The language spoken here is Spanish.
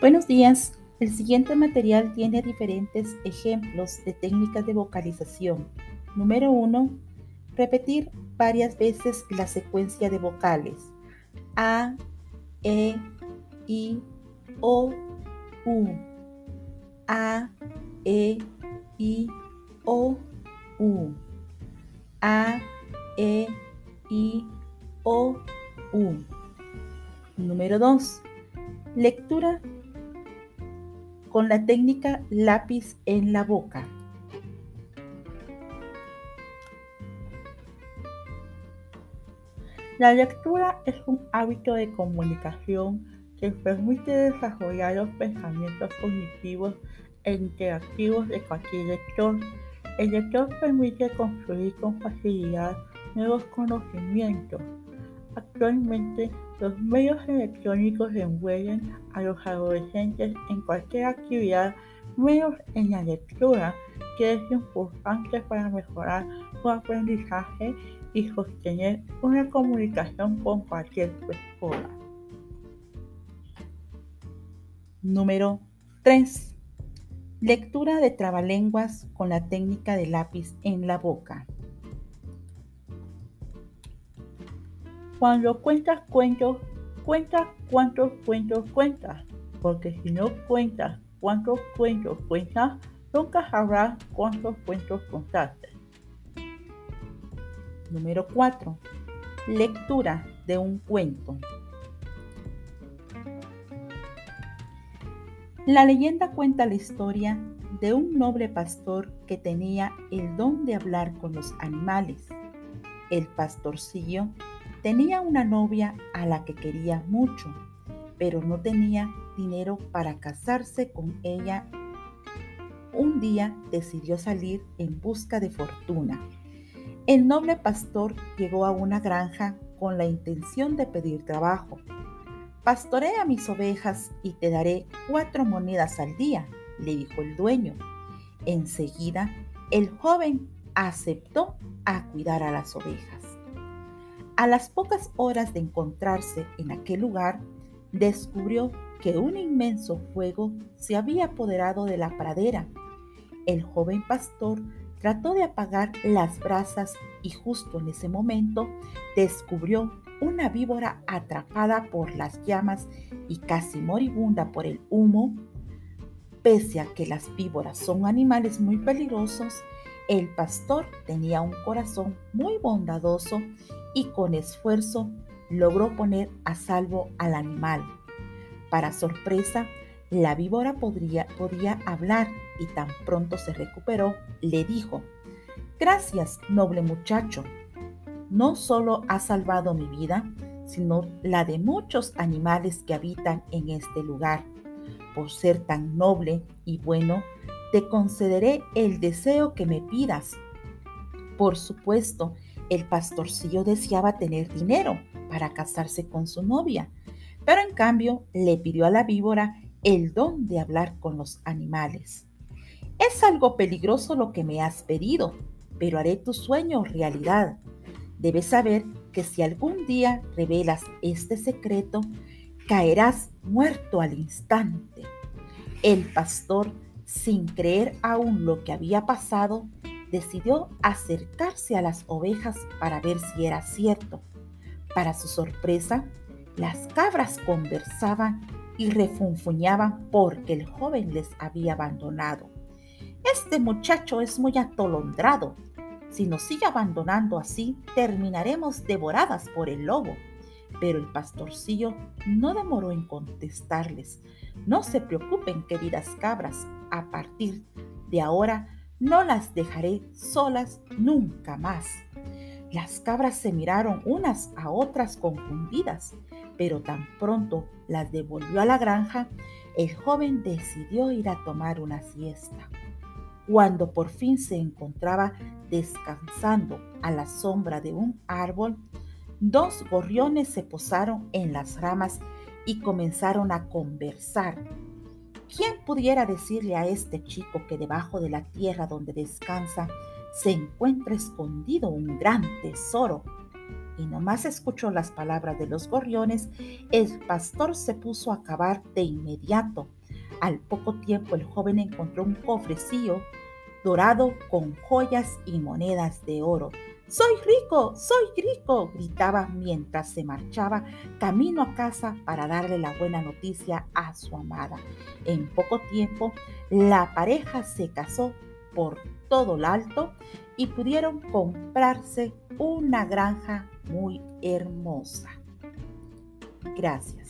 Buenos días. El siguiente material tiene diferentes ejemplos de técnicas de vocalización. Número 1. Repetir varias veces la secuencia de vocales. A, E, I, O, U. A, E, I, O, U. A, E, I, O, U. Número 2. Lectura con la técnica lápiz en la boca. La lectura es un hábito de comunicación que permite desarrollar los pensamientos cognitivos e interactivos de cualquier lector. El lector permite construir con facilidad nuevos conocimientos. Actualmente, los medios electrónicos envuelven a los adolescentes en cualquier actividad, menos en la lectura, que es importante para mejorar su aprendizaje y sostener una comunicación con cualquier persona. Número 3. Lectura de trabalenguas con la técnica de lápiz en la boca. Cuando cuentas cuentos, cuenta cuántos cuentos cuentas, porque si no cuentas cuántos cuentos cuentas, nunca sabrás cuántos cuentos contaste. Número 4. Lectura de un cuento. La leyenda cuenta la historia de un noble pastor que tenía el don de hablar con los animales. El pastorcillo tenía una novia a la que quería mucho, pero no tenía dinero para casarse con ella. Un día decidió salir en busca de fortuna el noble pastor llegó a una granja con la intención de pedir trabajo. Pastorea mis ovejas y te daré cuatro monedas al día, le dijo el dueño. Enseguida, el joven aceptó a cuidar a las ovejas. A las pocas horas de encontrarse en aquel lugar, descubrió que un inmenso fuego se había apoderado de la pradera. El joven pastor Trató de apagar las brasas y justo en ese momento descubrió una víbora atrapada por las llamas y casi moribunda por el humo. Pese a que las víboras son animales muy peligrosos, el pastor tenía un corazón muy bondadoso y con esfuerzo logró poner a salvo al animal. Para sorpresa, la víbora podría, podía hablar y tan pronto se recuperó, le dijo, Gracias, noble muchacho. No solo has salvado mi vida, sino la de muchos animales que habitan en este lugar. Por ser tan noble y bueno, te concederé el deseo que me pidas. Por supuesto, el pastorcillo deseaba tener dinero para casarse con su novia, pero en cambio le pidió a la víbora el don de hablar con los animales. Es algo peligroso lo que me has pedido, pero haré tu sueño realidad. Debes saber que si algún día revelas este secreto, caerás muerto al instante. El pastor, sin creer aún lo que había pasado, decidió acercarse a las ovejas para ver si era cierto. Para su sorpresa, las cabras conversaban y refunfuñaban porque el joven les había abandonado. Este muchacho es muy atolondrado. Si nos sigue abandonando así, terminaremos devoradas por el lobo. Pero el pastorcillo no demoró en contestarles. No se preocupen, queridas cabras, a partir de ahora no las dejaré solas nunca más. Las cabras se miraron unas a otras confundidas, pero tan pronto las devolvió a la granja, el joven decidió ir a tomar una siesta. Cuando por fin se encontraba descansando a la sombra de un árbol, dos gorriones se posaron en las ramas y comenzaron a conversar. ¿Quién pudiera decirle a este chico que debajo de la tierra donde descansa se encuentra escondido un gran tesoro. y nomás escuchó las palabras de los gorriones, el pastor se puso a cavar de inmediato. Al poco tiempo el joven encontró un cofrecillo dorado con joyas y monedas de oro. Soy rico, soy rico, gritaba mientras se marchaba camino a casa para darle la buena noticia a su amada. En poco tiempo, la pareja se casó por todo lo alto y pudieron comprarse una granja muy hermosa. Gracias.